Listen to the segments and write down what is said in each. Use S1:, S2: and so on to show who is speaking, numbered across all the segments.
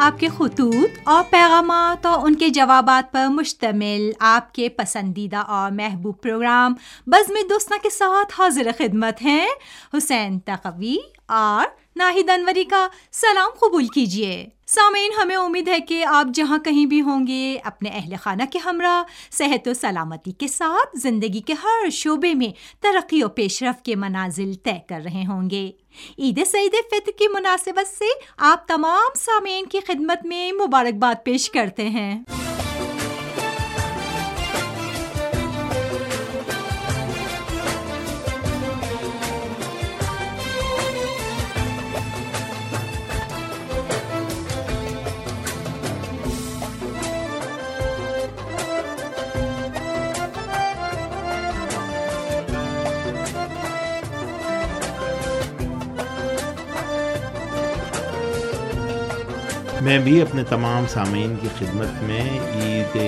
S1: آپ کے خطوط اور پیغامات اور ان کے جوابات پر مشتمل آپ کے پسندیدہ اور محبوب پروگرام بزم دوستہ کے ساتھ حاضر خدمت ہیں حسین تقوی اور ناہید انوری کا. سلام قبول کیجیے. سامعین، ہمیں امید ہے کہ آپ جہاں کہیں بھی ہوں گے، اپنے اہل خانہ کے ہمراہ، صحت و سلامتی کے ساتھ زندگی کے ہر شعبے میں ترقی و پیش رفت کے منازل طے کر رہے ہوں گے۔ عید سعید فطر کی مناسبت سے آپ تمام سامعین کی خدمت میں مبارکباد پیش کرتے ہیں۔
S2: میں بھی اپنے تمام سامعین کی خدمت میں عید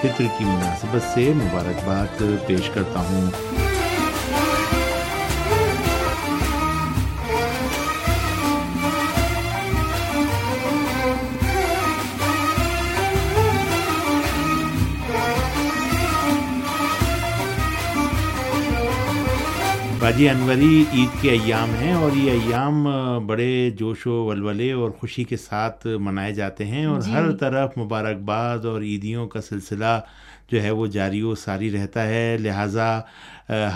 S2: فطر کی مناسبت سے مبارکباد پیش کرتا ہوں۔ باجی انوری عید کے ایام ہیں اور یہ ایام بڑے جوش و ولولے اور خوشی کے ساتھ منائے جاتے ہیں اور ہر طرف مبارکباد اور عیدیوں کا سلسلہ جو ہے وہ جاری و ساری رہتا ہے لہٰذا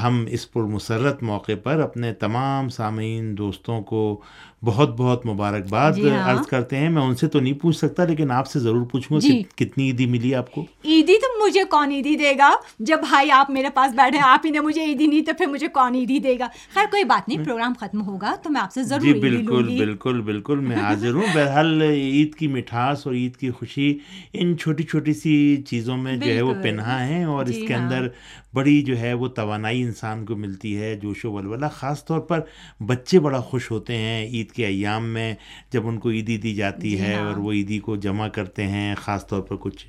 S2: ہم اس پر مسرت موقع پر اپنے تمام سامعین دوستوں کو بہت بہت مبارکباد
S1: جی ہاں۔
S2: عرض کرتے ہیں میں ان سے تو نہیں پوچھ سکتا لیکن آپ سے ضرور پوچھوں گا
S1: جی۔
S2: کتنی عیدی ملی آپ کو
S1: عیدی تو مجھے کون عیدی دے گا جب بھائی آپ میرے پاس بیٹھے آپ ہی نے مجھے عیدی نہیں تو پھر مجھے کون عیدی دے گا خیر کوئی بات نہیں پروگرام ختم ہوگا تو میں آپ سے ضرور
S2: جی بالکل بالکل بالکل میں حاضر ہوں بہرحال عید کی مٹھاس اور عید کی خوشی ان چھوٹی چھوٹی سی چیزوں میں جو ہے وہ۔ پنہا ہے اور
S1: جی
S2: اس کے
S1: ہاں۔
S2: اندر بڑی جو ہے وہ توانائی انسان کو ملتی ہے جوش و ولولہ خاص طور پر بچے بڑا خوش ہوتے ہیں عید کے ایام میں جب ان کو عیدی دی جاتی
S1: جی
S2: ہے
S1: ہاں۔
S2: اور وہ عیدی کو جمع کرتے ہیں خاص طور پر کچھ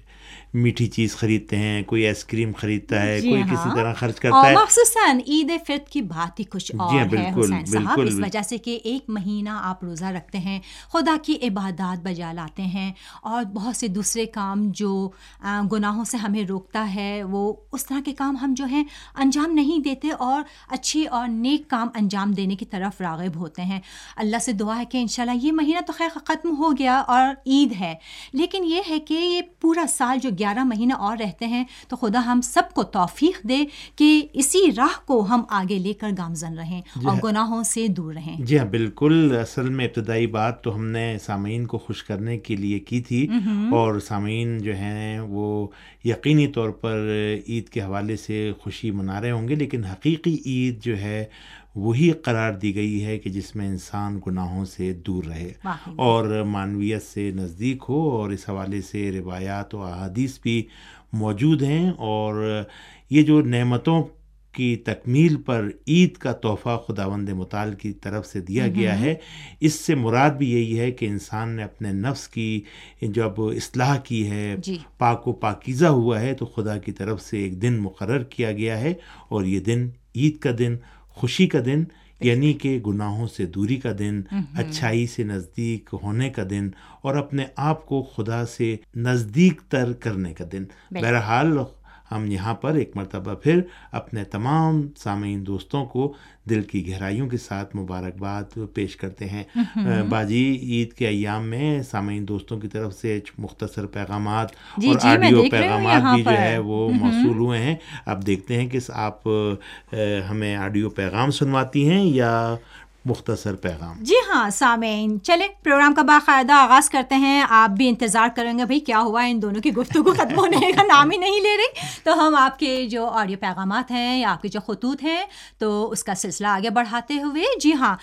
S2: میٹھی چیز خریدتے ہیں کوئی آئس کریم خریدتا ہے
S1: جی
S2: کوئی
S1: ہاں۔
S2: کسی طرح خرچ کرتا ہے
S1: مخصوصاً عید فطر کی بات ہی کچھ اور
S2: ہاں،
S1: ہے
S2: بالکل،
S1: حسین صاحب
S2: بالکل۔
S1: اس وجہ سے کہ ایک مہینہ آپ روزہ رکھتے ہیں خدا کی عبادات بجا لاتے ہیں اور بہت سے دوسرے کام جو گناہوں سے ہمیں روکتا ہے وہ اس طرح کے کام ہم جو ہیں انجام نہیں دیتے اور اچھی اور نیک کام انجام دینے کی طرف راغب ہوتے ہیں اللہ سے دعا ہے کہ انشاءاللہ یہ مہینہ تو خیر ختم ہو گیا اور عید ہے لیکن یہ ہے کہ یہ پورا سال جو گیارہ مہینہ اور رہتے ہیں تو خدا ہم سب کو توفیق دے کہ اسی راہ کو ہم آگے لے کر گامزن رہیں اور گناہوں سے دور رہیں۔
S2: جی ہاں بالکل۔ اصل میں ابتدائی بات تو ہم نے سامعین کو خوش کرنے کے لیے کی تھی۔ اور سامعین جو ہیں وہ یقینی طور پر عید کے حوالے سے خوشی منا رہے ہوں گے لیکن حقیقی عید جو ہے وہی قرار دی گئی ہے کہ جس میں انسان گناہوں سے دور رہے۔ اور معنویت سے نزدیک ہو اور اس حوالے سے روایات و احادیث بھی موجود ہیں اور یہ جو نعمتوں کی تکمیل پر عید کا تحفہ خداوند مطال کی طرف سے دیا گیا ہے اس سے مراد بھی یہی ہے کہ انسان نے اپنے نفس کی جب اصلاح کی ہے
S1: جی
S2: پاک و پاکیزہ ہوا ہے تو خدا کی طرف سے ایک دن مقرر کیا گیا ہے اور یہ دن عید کا دن خوشی کا دن یعنی کہ گناہوں سے دوری کا دن اچھائی سے نزدیک ہونے کا دن اور اپنے آپ کو خدا سے نزدیک تر کرنے کا دن۔ بہرحال ہم یہاں پر ایک مرتبہ پھر اپنے تمام سامعین دوستوں کو دل کی گہرائیوں کے ساتھ مبارکباد پیش کرتے ہیں۔ باجی عید کے ایام میں سامعین دوستوں کی طرف سے مختصر پیغامات
S1: جی
S2: اور
S1: جی
S2: آڈیو
S1: ہوں
S2: پیغامات بھی جو ہے وہ موصول ہوئے ہیں۔ اب دیکھتے ہیں کہ آپ ہمیں آڈیو پیغام سنواتی ہیں یا مختصر پیغام۔
S1: جی ہاں سامعین چلے پروگرام کا باقاعدہ آغاز کرتے ہیں۔ آپ بھی انتظار کریں گے بھائی کیا ہوا؟ ان دونوں کی گفتگو ختم ہونے کا نام ہی نہیں لے رہی۔ تو ہم آپ کے جو آڈیو پیغامات ہیں یا آپ کے جو خطوط ہیں تو اس کا سلسلہ آگے بڑھاتے ہوئے۔ جی ہاں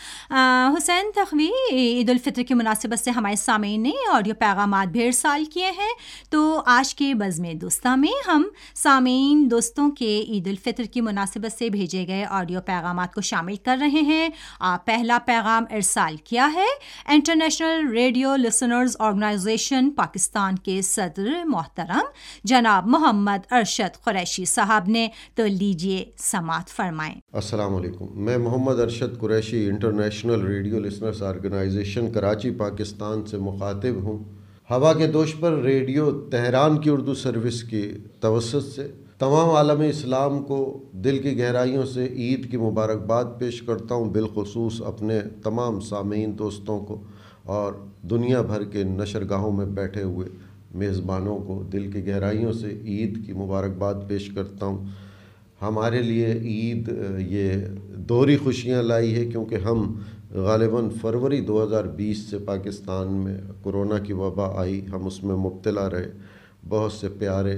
S1: حسین تخوی عید الفطر کی مناسبت سے ہمارے سامعین نے آڈیو پیغامات بھی ارسال کیے ہیں۔ تو آج کے بزم دوستہ میں ہم سامعین دوستوں کے عید الفطر کی مناسبت سے بھیجے گئے آڈیو پیغامات کو شامل کر رہے ہیں۔ آپ پہلا پیغام ارسال کیا ہے۔ International radio listeners organization Pakistan کے صدر محترم جناب محمد ارشد قریشی صاحب نے تو لیجیے سماعت فرمائیں۔
S3: السلام علیکم۔ میں Muhammad Arshad Qureshi international radio listeners organization Karachi, Pakistan سے مخاطب ہوں۔ ہوا کے دوش پر ریڈیو تہران کی اردو سروس کی توسط سے تمام عالم اسلام کو دل کی گہرائیوں سے عید کی مبارکباد پیش کرتا ہوں، بالخصوص اپنے تمام سامعین دوستوں کو اور دنیا بھر کے نشر گاہوں میں بیٹھے ہوئے میزبانوں کو دل کی گہرائیوں سے عید کی مبارکباد پیش کرتا ہوں۔ ہمارے لیے عید، یہ دوہری خوشیاں لائی ہے کیونکہ ہم غالباً فروری دو ہزار بیس سے پاکستان میں کرونا کی وبا آئی، ہم اس میں مبتلا رہے۔ بہت سے پیارے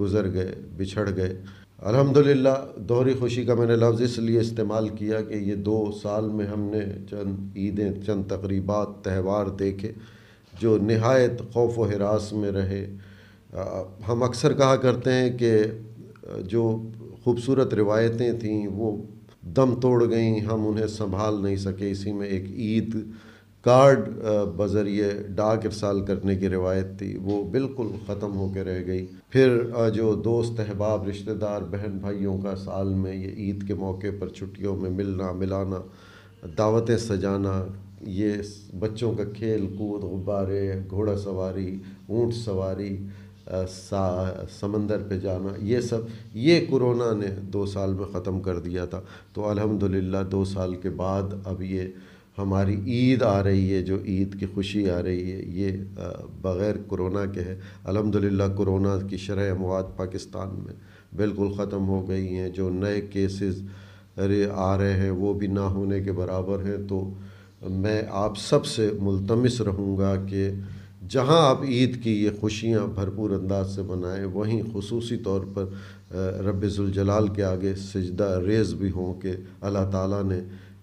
S3: گزر گئے، بچھڑ گئے۔ الحمد للہ دوہری خوشی کا میں نے لفظ اس لیے استعمال کیا کہ یہ دو سال میں ہم نے چند عیدیں، چند تقریبات، تہوار دیکھے جو نہایت خوف و حراس میں رہے۔ ہم اکثر کہا کرتے ہیں کہ جو خوبصورت روایتیں تھیں وہ دم توڑ گئیں، ہم انہیں سنبھال نہیں سکے۔ اسی میں ایک عید کارڈ بذریعے ڈاک ارسال کرنے کی روایت تھی، وہ بالکل ختم ہو کے رہ گئی۔ پھر جو دوست احباب، رشتہ دار، بہن بھائیوں کا سال میں یہ عید کے موقع پر چھٹیوں میں ملنا، ملانا، دعوتیں سجانا، یہ بچوں کا کھیل، کود، غبارے، گھوڑا سواری، اونٹ سواری سمندر پہ جانا، یہ سب، یہ کرونا نے دو سال میں ختم کر دیا تھا۔ تو الحمد للہ دو سال کے بعد اب یہ ہماری عید آ رہی ہے، جو عید کی خوشی آ رہی ہے، یہ بغیر کرونا کے ہے۔ الحمد للہ کرونا کی شرح اموات پاکستان میں بالکل ختم ہو گئی ہیں۔ جو نئے کیسز آ رہے ہیں، وہ بھی نہ ہونے کے برابر ہیں۔ تو میں آپ سب سے ملتمس رہوں گا کہ جہاں آپ عید کی یہ خوشیاں بھرپور انداز سے منائیں، وہیں خصوصی طور پر رب ذوالجلال کے آگے سجدہ ریز بھی ہوں کہ اللہ تعالیٰ نے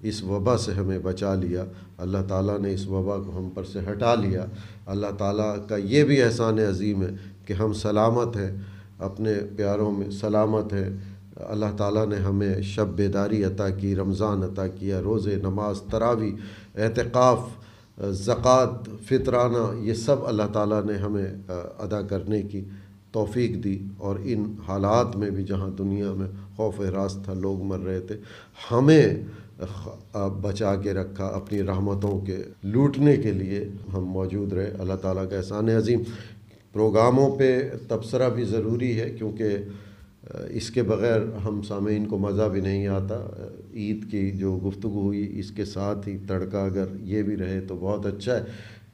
S3: اس وبا سے ہمیں بچا لیا۔ اللہ تعالیٰ نے اس وبا کو ہم پر سے ہٹا لیا۔ اللہ تعالیٰ کا یہ بھی احسان عظیم ہے کہ ہم سلامت ہیں، اپنے پیاروں میں سلامت ہیں۔ اللہ تعالیٰ نے ہمیں شب بیداری عطا کی، رمضان عطا کیا روز نماز تراوی اعتقاف زکوٰۃ، فطرانہ، یہ سب اللہ تعالیٰ نے ہمیں ادا کرنے کی توفیق دی۔ اور ان حالات میں بھی جہاں دنیا میں خوف راست تھا، لوگ مر رہے تھے۔ ہمیں بچا کے رکھا اپنی رحمتوں کے لوٹنے کے لیے ہم موجود رہے۔ اللہ تعالیٰ کا احسان عظیم۔ پروگراموں پہ تبصرہ بھی ضروری ہے، کیونکہ اس کے بغیر ہم سامعین کو مزہ بھی نہیں آتا۔ عید کی جو گفتگو ہوئی، اس کے ساتھ ہی تڑکا اگر یہ بھی رہے تو بہت اچھا ہے۔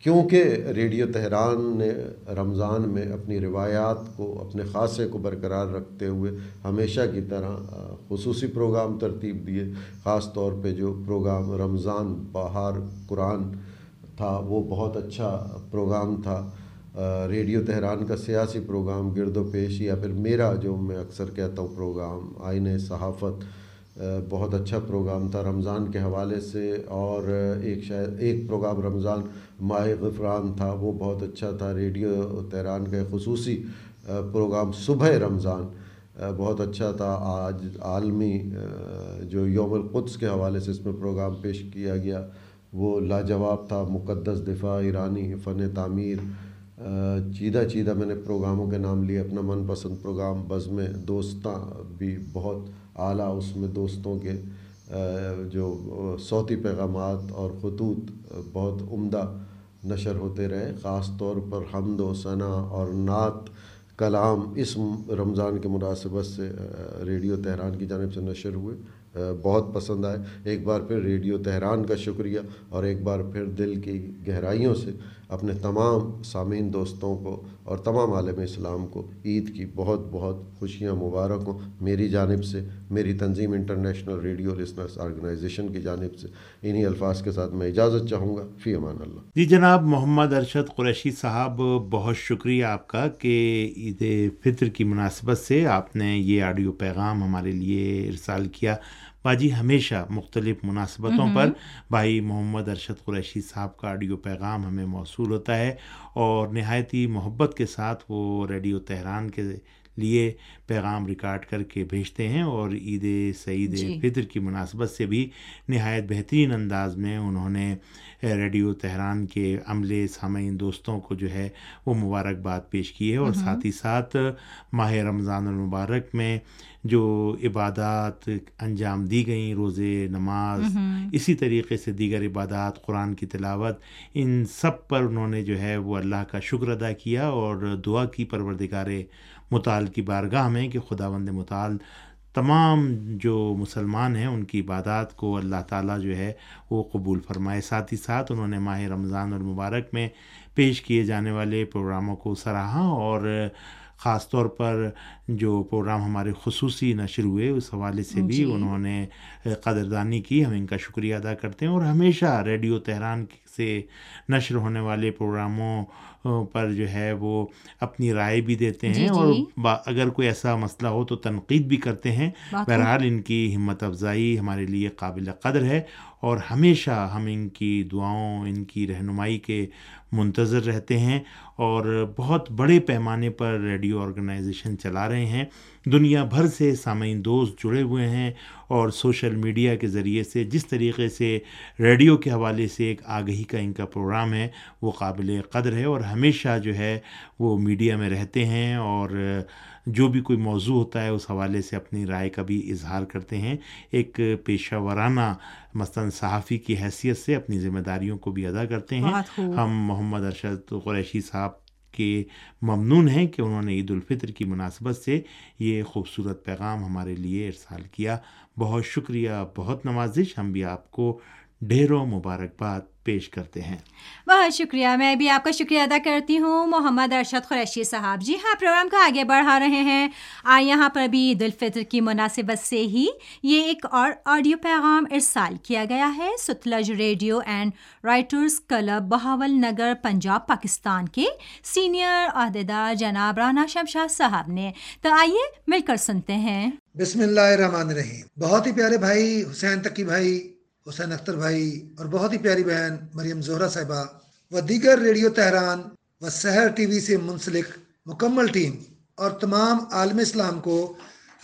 S3: کیونکہ ریڈیو تہران نے رمضان میں اپنی روایات کو، اپنے خاصے کو برقرار رکھتے ہوئے ہمیشہ کی طرح خصوصی پروگرام ترتیب دیے۔ خاص طور پہ جو پروگرام رمضان بہار قرآن تھا، وہ بہت اچھا پروگرام تھا۔ ریڈیو تہران کا سیاسی پروگرام گرد و پیش یا پھر میرا جو میں اکثر کہتا ہوں پروگرام، آئین صحافت بہت اچھا پروگرام تھا رمضان کے حوالے سے اور ایک شاید ایک پروگرام رمضان ماہ غفران تھا، وہ بہت اچھا تھا ریڈیو تہران کا خصوصی پروگرام صبح رمضان بہت اچھا تھا۔ آج عالمی جو یوم القدس کے حوالے سے اس میں پروگرام پیش کیا گیا، وہ لاجواب تھا۔ مقدس دفاع، ایرانی فن تعمیر چیدہ چیدہ میں نے پروگراموں کے نام لیے اپنا من پسند پروگرام، بزم دوستاں بھی بہت اعلیٰ اس میں دوستوں کے جو صوتی پیغامات اور خطوط بہت عمدہ نشر ہوتے رہے، خاص طور پر حمد و ثنا اور نعت، کلام اس رمضان کے مناسبت سے ریڈیو تہران کی جانب سے نشر ہوئے بہت پسند آئے۔ ایک بار پھر ریڈیو تہران کا شکریہ اور ایک بار پھر دل کی گہرائیوں سے اپنے تمام سامعین دوستوں کو اور تمام عالم اسلام کو عید کی بہت بہت خوشیاں، مبارک ہوں۔ میری جانب سے، میری تنظیم انٹرنیشنل ریڈیو لسنرس آرگنائزیشن کی جانب سے انہی الفاظ کے ساتھ میں اجازت چاہوں گا۔ فی امان اللہ۔
S2: جی جناب، محمد ارشد قریشی صاحب، بہت شکریہ آپ کا کہ عید فطر کی مناسبت سے آپ نے یہ آڈیو پیغام ہمارے لیے ارسال کیا۔ باجی ہمیشہ مختلف مناسبتوں پر بھائی محمد ارشد قریشی صاحب کا آڈیو پیغام ہمیں موصول ہوتا ہے اور نہایت ہی محبت کے ساتھ وہ ریڈیو تہران کے لیے پیغام ریکارڈ کر کے بھیجتے ہیں اور عید سعید
S1: جی۔
S2: فطر کی مناسبت سے بھی نہایت بہترین انداز میں انہوں نے ریڈیو تہران کے عملے سامعین دوستوں کو جو ہے وہ مبارکباد پیش کی ہے اور ساتھ ہی ساتھ ماہ رمضان المبارک میں جو عبادات انجام دی گئیں روزے نماز اسی طریقے سے دیگر عبادات قرآن کی تلاوت ان سب پر انہوں نے جو ہے وہ اللہ کا شکر ادا کیا اور دعا کی پروردگار مطال کی بارگاہ میں کہ خدا بند مطال تمام جو مسلمان ہیں ان کی عبادات کو اللہ تعالیٰ جو ہے وہ قبول فرمائے۔ ساتھ ہی ساتھ انہوں نے ماہ رمضان المبارک میں پیش کیے جانے والے پروگراموں کو سراہا اور خاص طور پر جو پروگرام ہمارے خصوصی نشر ہوئے اس حوالے سے بھی
S1: جی۔
S2: انہوں نے قدردانی کی۔ ہم ان کا شکریہ ادا کرتے ہیں اور ہمیشہ ریڈیو تہران سے نشر ہونے والے پروگراموں پر جو ہے وہ اپنی رائے بھی دیتے
S1: جی
S2: ہیں اور
S1: جی
S2: با اگر کوئی ایسا مسئلہ ہو تو تنقید بھی کرتے ہیں۔ بہرحال ان کی ہمت افزائی ہمارے لیے قابل قدر ہے اور ہمیشہ ہم ان کی دعاؤں ان کی رہنمائی کے منتظر رہتے ہیں اور بہت بڑے پیمانے پر ریڈیو آرگنائزیشن چلا رہے ہیں۔ دنیا بھر سے سامعین دوست جڑے ہوئے ہیں اور سوشل میڈیا کے ذریعے سے جس طریقے سے ریڈیو کے حوالے سے ایک آگہی کا ان کا پروگرام ہے وہ قابل قدر ہے اور ہمیشہ جو ہے وہ میڈیا میں رہتے ہیں اور جو بھی کوئی موضوع ہوتا ہے اس حوالے سے اپنی رائے کا بھی اظہار کرتے ہیں۔ ایک پیشہ ورانہ مثلاً صحافی کی حیثیت سے اپنی ذمہ داریوں کو بھی ادا کرتے ہیں۔ ہم محمد ارشد قریشی صاحب کے ممنون ہیں کہ انہوں نے عید الفطر کی مناسبت سے یہ خوبصورت پیغام ہمارے لیے ارسال کیا۔ بہت شکریہ، بہت نوازش۔ ہم بھی آپ کو ڈھیروں مبارکباد پیش کرتے ہیں۔
S1: بہت شکریہ میں بھی آپ کا شکریہ ادا کرتی ہوں۔ محمد ارشد قریشی صاحب جی ہاں پروگرام کو آگے بڑھا رہے ہیں۔ آج یہاں پر بھی عید الفطر کی مناسبت سے ہی یہ ایک اور آڈیو پیغام ارسال کیا گیا ہے۔ Sutlej radio and writers club Bahawalnagar Punjab Pakistan کے سینئر عہدیدار جناب رانا شمشاد صاحب نے۔ تو آئیے مل کر سنتے ہیں۔
S4: بسم اللہ الرحمن الرحیم۔ بہت ہی پیارے بھائی حسین تقی بھائی حسین اختر بھائی اور بہت ہی پیاری بہن مریم زہرہ صاحبہ و دیگر ریڈیو تہران و سحر ٹی وی سے منسلک مکمل ٹیم اور تمام عالم اسلام کو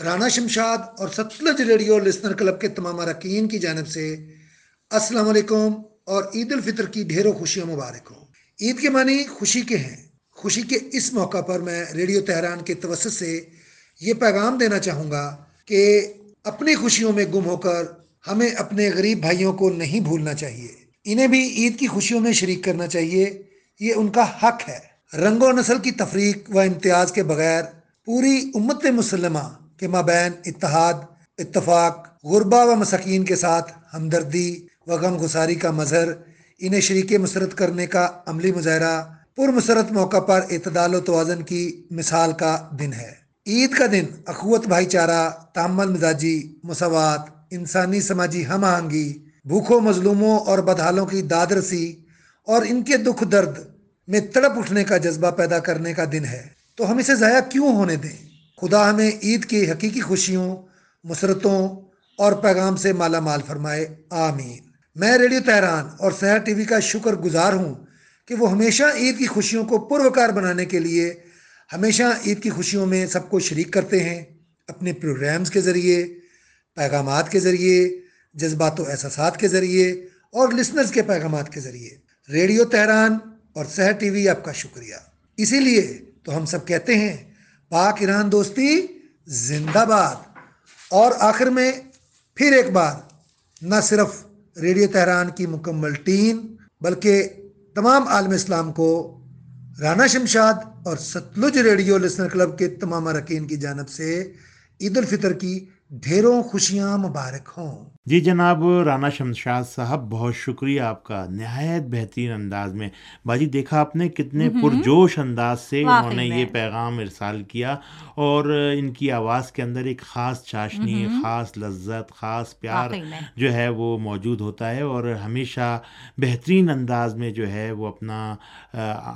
S4: رانا شمشاد اور ستلج ریڈیو لسنر کلب کے تمام اراکین کی جانب سے السلام علیکم اور عید الفطر کی ڈھیروں خوشیاں مبارک ہوں۔ عید کے معنی خوشی کے ہیں۔ خوشی کے اس موقع پر میں ریڈیو تہران کے توسط سے یہ پیغام دینا چاہوں گا کہ اپنی خوشیوں میں گم ہو کر ہمیں اپنے غریب بھائیوں کو نہیں بھولنا چاہیے۔ انہیں بھی عید کی خوشیوں میں شریک کرنا چاہیے۔ یہ ان کا حق ہے۔ رنگ و نسل کی تفریق و امتیاز کے بغیر پوری امت مسلمہ کے مابین اتحاد، اتفاق غربا و مسکین کے ساتھ ہمدردی و غم گساری کا مظہر انہیں شریک مسرت کرنے کا عملی مظاہرہ پر مسرت موقع پر اعتدال و توازن کی مثال کا دن ہے۔ عید کا دن اخوت بھائی چارہ، تامل مزاجی، مساوات انسانی سماجی ہم آہنگی، بھوکھوں، مظلوموں اور بدحالوں کی داد رسی اور ان کے دکھ درد میں تڑپ اٹھنے کا جذبہ پیدا کرنے کا دن ہے۔ تو ہم اسے ضائع کیوں ہونے دیں؟ خدا ہمیں عید کی حقیقی خوشیوں، مسرتوں اور پیغام سے مالا مال فرمائے۔ آمین۔ میں ریڈیو تہران اور سحر ٹی وی کا شکر گزار ہوں کہ وہ ہمیشہ عید کی خوشیوں کو پروکار بنانے کے لیے ہمیشہ عید کی خوشیوں میں سب کو شریک کرتے ہیں، اپنے پروگرامز کے ذریعے پیغامات کے ذریعے، جذبات و احساسات کے ذریعے اور لسنرز کے پیغامات کے ذریعے۔ ریڈیو تہران اور سحر ٹی وی آپ کا شکریہ۔ اسی لیے تو ہم سب کہتے ہیں، پاک ایران دوستی زندہ باد۔ اور آخر میں پھر ایک بار نہ صرف ریڈیو تہران کی مکمل ٹیم، بلکہ تمام عالم اسلام کو رانا شمشاد اور ستلج ریڈیو لسنر کلب کے تمام اراکین کی جانب سے عید الفطر کی ڈھیروں خوشیاں مبارک ہوں۔
S2: جی جناب رانا شمشاد صاحب بہت شکریہ آپ کا نہایت بہترین انداز میں۔ باجی دیکھا آپ نے کتنے پرجوش انداز سے انہوں نے یہ پیغام ارسال کیا اور ان کی آواز کے اندر ایک خاص چاشنی خاص لذت خاص پیار جو ہے وہ موجود ہوتا ہے اور ہمیشہ بہترین انداز میں جو ہے وہ اپنا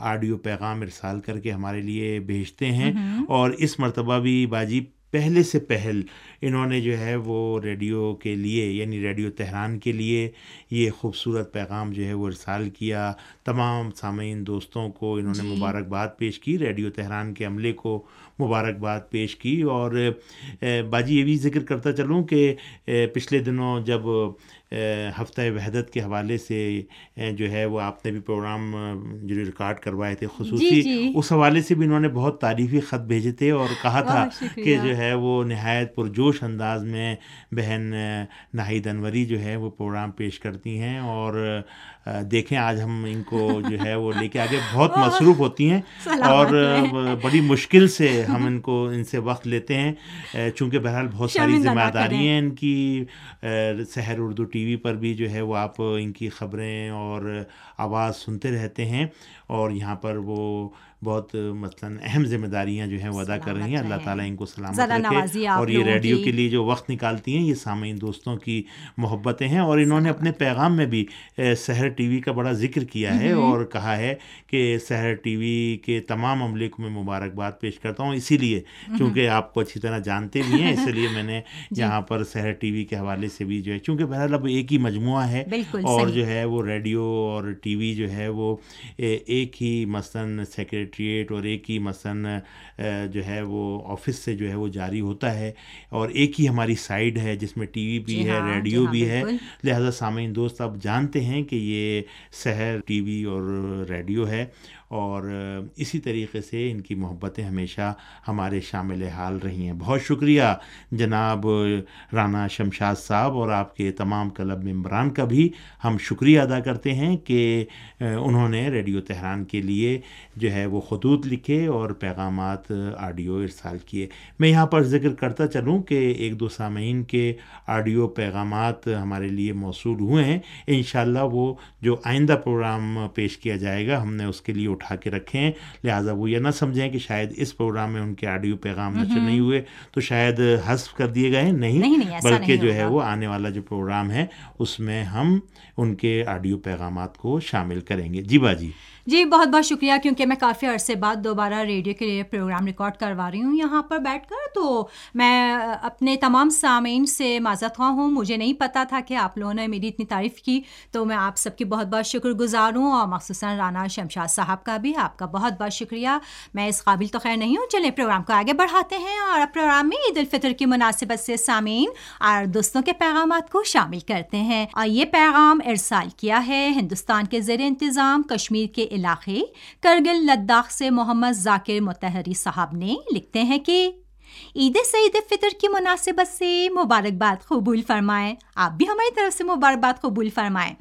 S2: آڈیو پیغام ارسال کر کے ہمارے لیے بھیجتے ہیں۔ اور اس مرتبہ بھی باجی پہلے سے پہل۔ انہوں نے جو ہے وہ ریڈیو کے لیے یعنی ریڈیو تہران کے لیے یہ خوبصورت پیغام جو ہے وہ ارسال کیا۔ تمام سامعین دوستوں کو انہوں نے مبارکباد پیش کی ریڈیو تہران کے عملے کو مبارکباد پیش کی۔ اور باجی یہ بھی ذکر کرتا چلوں کہ پچھلے دنوں جب ہفتہ وحدت کے حوالے سے جو ہے وہ آپ نے بھی پروگرام جو ریکارڈ کروائے تھے خصوصی جی جی۔ اس حوالے سے بھی انہوں نے بہت تعریفی خط بھیجے تھے اور کہا تھا کہ جو ہے وہ نہایت پرجوش انداز میں بہن ناہید انوری جو ہے وہ پروگرام پیش کرتی ہیں اور دیکھیں آج ہم ان کو جو ہے وہ لے کے آگے بہت مصروف ہوتی ہیں اور بڑی مشکل سے ہم ان کو ان سے وقت لیتے ہیں۔ چونکہ بہرحال بہت ساری ذمہ داری ہیں۔ ان کی Sahar Urdu T T V پر بھی جو ہے وہ آپ ان کی خبریں اور آواز سنتے رہتے ہیں اور یہاں پر وہ بہت مثلاً اہم ذمہ داریاں جو ہیں وہ ادا کر رہی ہیں۔ اللہ تعالیٰ ان کو سلامت رکھے اور یہ ریڈیو کے لیے جو وقت نکالتی ہیں یہ سامعین دوستوں کی محبتیں ہیں۔ اور انہوں نے اپنے پیغام میں بھی سحر ٹی وی کا بڑا ذکر کیا ہے اور کہا ہے کہ سحر ٹی وی کے تمام عملے کو میں مبارکباد پیش کرتا ہوں۔ اسی لیے چونکہ آپ کو اچھی طرح جانتے بھی ہیں اسی لیے میں نے جی۔ یہاں پر سحر ٹی وی کے حوالے سے بھی جو ہے چونکہ بہرحال اب ایک ہی مجموعہ ہے اور جو ہے وہ ریڈیو اور ٹی وی جو ہے وہ ایک ہی مثلاً سیکریٹریٹ اور ایک ہی مثلاً جو ہے وہ آفس سے جو ہے وہ جاری ہوتا ہے اور ایک ہی ہماری سائڈ ہے جس میں ٹی وی بھی جی ہے ہاں، ریڈیو جی بھی ہے۔ لہٰذا سامعین دوست آپ جانتے ہیں کہ یہ سحر ٹی وی اور ریڈیو ہے۔ اور اسی طریقے سے ان کی محبتیں ہمیشہ ہمارے شامل حال رہی ہیں۔ بہت شکریہ جناب رانا شمشاد صاحب اور آپ کے تمام کلب ممبران کا بھی ہم شکریہ ادا کرتے ہیں کہ انہوں نے ریڈیو تہران کے لیے جو ہے وہ خطوط لکھے اور پیغامات آڈیو ارسال کیے۔ میں یہاں پر ذکر کرتا چلوں کہ ایک دو سامعین کے آڈیو پیغامات ہمارے لیے موصول ہوئے ہیں۔ انشاءاللہ وہ جو آئندہ پروگرام پیش کیا جائے گا ہم نے اس کے لیے اٹھا کے رکھیں۔ لہٰذا وہ یہ نہ سمجھیں کہ شاید اس پروگرام میں ان کے آڈیو پیغام نشر نہیں ہوئے تو شاید حذف کر دیے گئے۔ نہیں بلکہ جو ہے وہ آنے والا جو پروگرام ہے اس میں ہم ان کے آڈیو پیغامات کو شامل کریں گے۔ جی با جی
S1: بہت بہت شکریہ، کیونکہ میں کافی عرصے بعد دوبارہ ریڈیو کے لیے پروگرام ریکارڈ کروا رہی ہوں۔ یہاں پر بیٹھ کر تو میں اپنے تمام سامعین سے معذرت خواہ ہوں۔ مجھے نہیں پتا تھا کہ آپ لوگوں نے میری اتنی تعریف کی، تو میں آپ سب کی بہت بہت شکر گزار ہوں۔ اور مخصوصاً رانا شمشاد صاحب کا بھی آپ کا بہت بہت شکریہ۔ میں اس قابل تو خیر نہیں ہوں۔ چلیں پروگرام کو آگے بڑھاتے ہیں اور پروگرام میں عید الفطر کی مناسبت سے سامعین اور دوستوں کے پیغامات کو شامل کرتے ہیں۔ اور یہ پیغام ارسال کیا ہے ہندوستان کے زیر انتظام، کشمیر کے علاقے کرگل، لداخ سے محمد ذاکر متحری صاحب نے لکھتے ہیں کہ عید سعید فطر کی مناسبت سے مبارکباد قبول فرمائیں۔ آپ بھی ہماری طرف سے مبارکباد قبول فرمائیں۔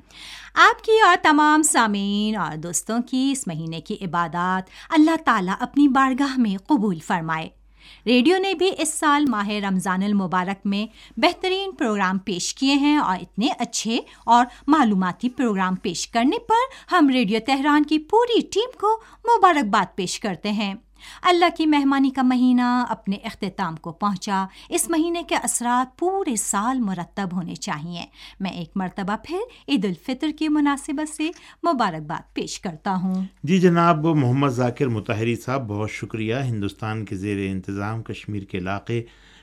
S1: آپ کی اور تمام سامعین اور دوستوں کی اس مہینے کی عبادات اللہ تعالیٰ اپنی بارگاہ میں قبول فرمائے۔ ریڈیو نے بھی اس سال ماہ رمضان المبارک میں بہترین پروگرام پیش کیے ہیں اور اتنے اچھے اور معلوماتی پروگرام پیش کرنے پر ہم ریڈیو تہران کی پوری ٹیم کو مبارکباد پیش کرتے ہیں۔ اللہ کی مہمانی کا مہینہ اپنے اختتام کو پہنچا۔ اس مہینے کے اثرات پورے سال مرتب ہونے چاہیے۔ میں ایک مرتبہ پھر عید الفطر کی مناسبت سے مبارکباد پیش کرتا ہوں۔
S2: جی جناب، محمد ذاکر متحری صاحب، بہت شکریہ۔ ہندوستان کے زیر انتظام کشمیر کے علاقے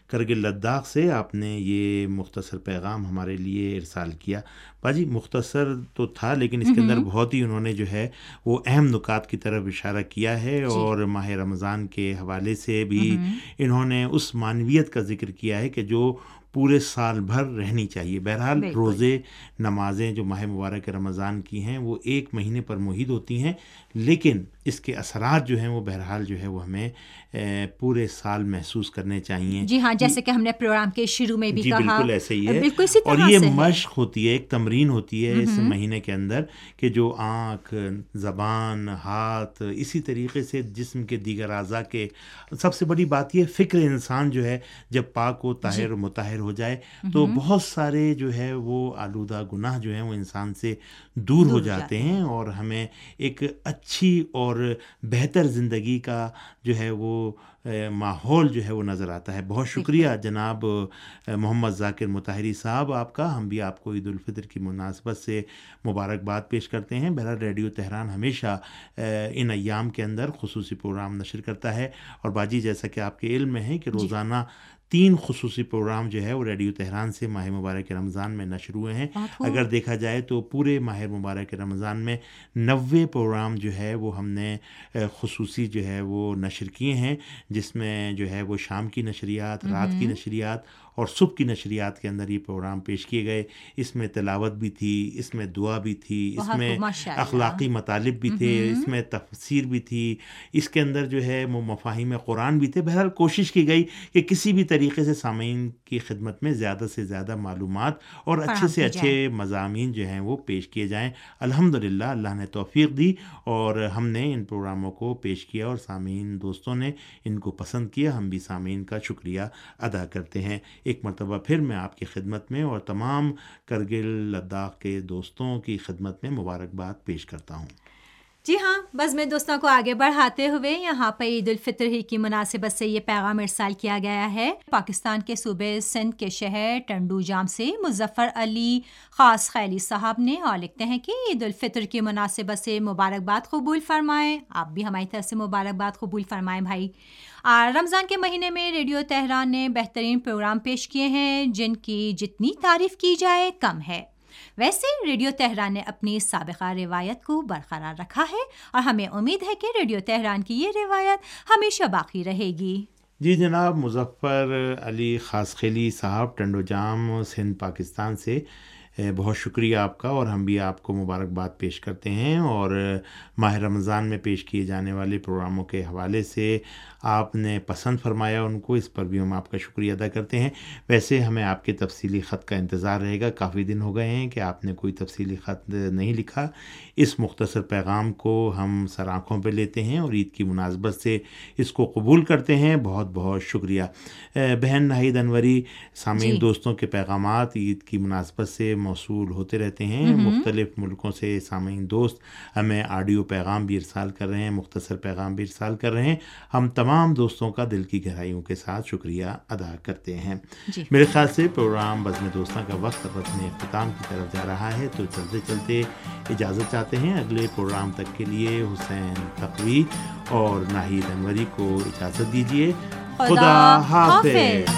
S2: کرگل لداخ سے آپ نے یہ مختصر پیغام ہمارے لیے ارسال کیا۔ باجی مختصر تو تھا لیکن اس کے اندر بہت ہی انہوں نے جو ہے وہ اہم نکات کی طرف اشارہ کیا ہے جی۔ اور ماہ رمضان کے حوالے سے بھی انہوں نے اس معنویت کا ذکر کیا ہے کہ جو پورے سال بھر رہنی چاہیے۔ بہرحال روزے نمازیں جو ماہ مبارک رمضان کی ہیں وہ ایک مہینے پر محیط ہوتی ہیں لیکن اس کے اثرات جو ہیں وہ بہرحال جو ہے وہ ہمیں پورے سال محسوس کرنے چاہیے۔
S1: جی ہاں جیسے کہ ہم نے پروگرام کے شروع میں بھی
S2: جی بالکل ایسے ہی ہے۔ اور یہ مشق ہوتی ہے ایک تمرین ہوتی ہے اس مہینے کے اندر کہ جو آنکھ زبان ہاتھ اسی طریقے سے جسم کے دیگر اعضاء کے سب سے بڑی بات یہ فکر انسان جو ہے جب پاک و طاہر و متحر ہو جائے تو بہت سارے جو ہے وہ آلودہ گناہ جو ہیں وہ انسان سے دور ہو جاتے ہیں اور ہمیں ایک اچھی اور بہتر زندگی کا جو ہے وہ ماحول جو ہے وہ نظر آتا ہے۔ بہت شکریہ جناب محمد ذاکر متحری صاحب آپ کا۔ ہم بھی آپ کو عید الفطر کی مناسبت سے مبارکباد پیش کرتے ہیں۔ بہرحال ریڈیو تہران ہمیشہ ان ایام کے اندر خصوصی پروگرام نشر کرتا ہے۔ اور باجی جیسا کہ آپ کے علم میں ہے کہ روزانہ تین خصوصی پروگرام جو ہے وہ ریڈیو تہران سے ماہ مبارک رمضان میں نشر ہوئے ہیں۔ اگر دیکھا جائے تو پورے ماہ مبارک رمضان میں نوے پروگرام جو ہے وہ ہم نے خصوصی جو ہے وہ نشر کیے ہیں جس میں جو ہے وہ شام کی نشریات رات کی نشریات اور صبح کی نشریات کے اندر یہ پروگرام پیش کیے گئے۔ اس میں تلاوت بھی تھی اس میں دعا بھی تھی اس میں اخلاقی مطالب بھی تھے اس میں تفسیر بھی تھی۔ اس کے اندر جو ہے وہ مفاہیم قرآن بھی تھے۔ بہرحال کوشش کی گئی کہ کسی بھی طریقے سے سامعین کی خدمت میں زیادہ سے زیادہ معلومات اور اچھے سے اچھے مضامین جو ہیں وہ پیش کیے جائیں۔ الحمد للہ اللہ نے توفیق دی اور ہم نے ان پروگراموں کو پیش کیا اور سامعین دوستوں نے ان کو پسند کیا۔ ہم بھی سامعین کا شکریہ ادا کرتے ہیں۔ ایک مرتبہ پھر میں آپ کی خدمت میں اور تمام کرگل لداخ کے دوستوں کی خدمت میں مبارکباد پیش کرتا ہوں۔
S1: جی ہاں بس میں دوستوں کو آگے بڑھاتے ہوئے یہاں پہ عید الفطر ہی کی مناسبت سے یہ پیغام ارسال کیا گیا ہے۔ پاکستان کے صوبے سندھ کے شہر ٹنڈو جام سے مظفر علی خاص خیلی صاحب نے اور لکھتے ہیں کہ عید الفطر کی مناسبت سے مبارکباد قبول فرمائیں۔ آپ بھی ہماری طرف سے مبارکباد قبول فرمائیں بھائی۔ رمضان کے مہینے میں ریڈیو تہران نے بہترین پروگرام پیش کیے ہیں، جن کی جتنی تعریف کی جائے کم ہے۔ ویسے ریڈیو تہران نے اپنی سابقہ روایت کو برقرار رکھا ہے اور ہمیں امید ہے کہ ریڈیو تہران کی یہ روایت ہمیشہ باقی رہے گی۔
S2: جی جناب، مظفر علی خاص خیلی صاحب، ٹنڈو جام، سندھ، پاکستان سے بہت شکریہ آپ کا، اور ہم بھی آپ کو مبارکباد پیش کرتے ہیں۔ اور ماہ رمضان میں پیش کیے جانے والے پروگراموں کے حوالے سے آپ نے پسند فرمایا، ان کو اس پر بھی ہم آپ کا شکریہ ادا کرتے ہیں۔ ویسے ہمیں آپ کے تفصیلی خط کا انتظار رہے گا، کافی دن ہو گئے ہیں کہ آپ نے کوئی تفصیلی خط نہیں لکھا۔ اس مختصر پیغام کو ہم سر آنکھوں پہ لیتے ہیں اور عید کی مناسبت سے اس کو قبول کرتے ہیں۔ بہت بہت شکریہ۔ بہن ناہید انوری سامعین جی۔ دوستوں کے پیغامات عید کی مناسبت سے موصول ہوتے رہتے ہیں۔ مختلف ملکوں سے سامعین دوست ہمیں آڈیو پیغام بھی ارسال کر رہے ہیں مختصر پیغام بھی ارسال کر رہے ہیں۔ ہم تمام دوستوں کا دل کی گہرائیوں کے ساتھ شکریہ ادا کرتے ہیں۔ جی۔ میرے خیال سے پروگرام بزم دوستوں کا وقت اپنے اختتام کی طرف جا رہا ہے تو چلتے چلتے اجازت چاہتے ہیں اگلے پروگرام تک کے لیے حسین تقوی اور ناہید انوری کو اجازت دیجیے خدا حافظ۔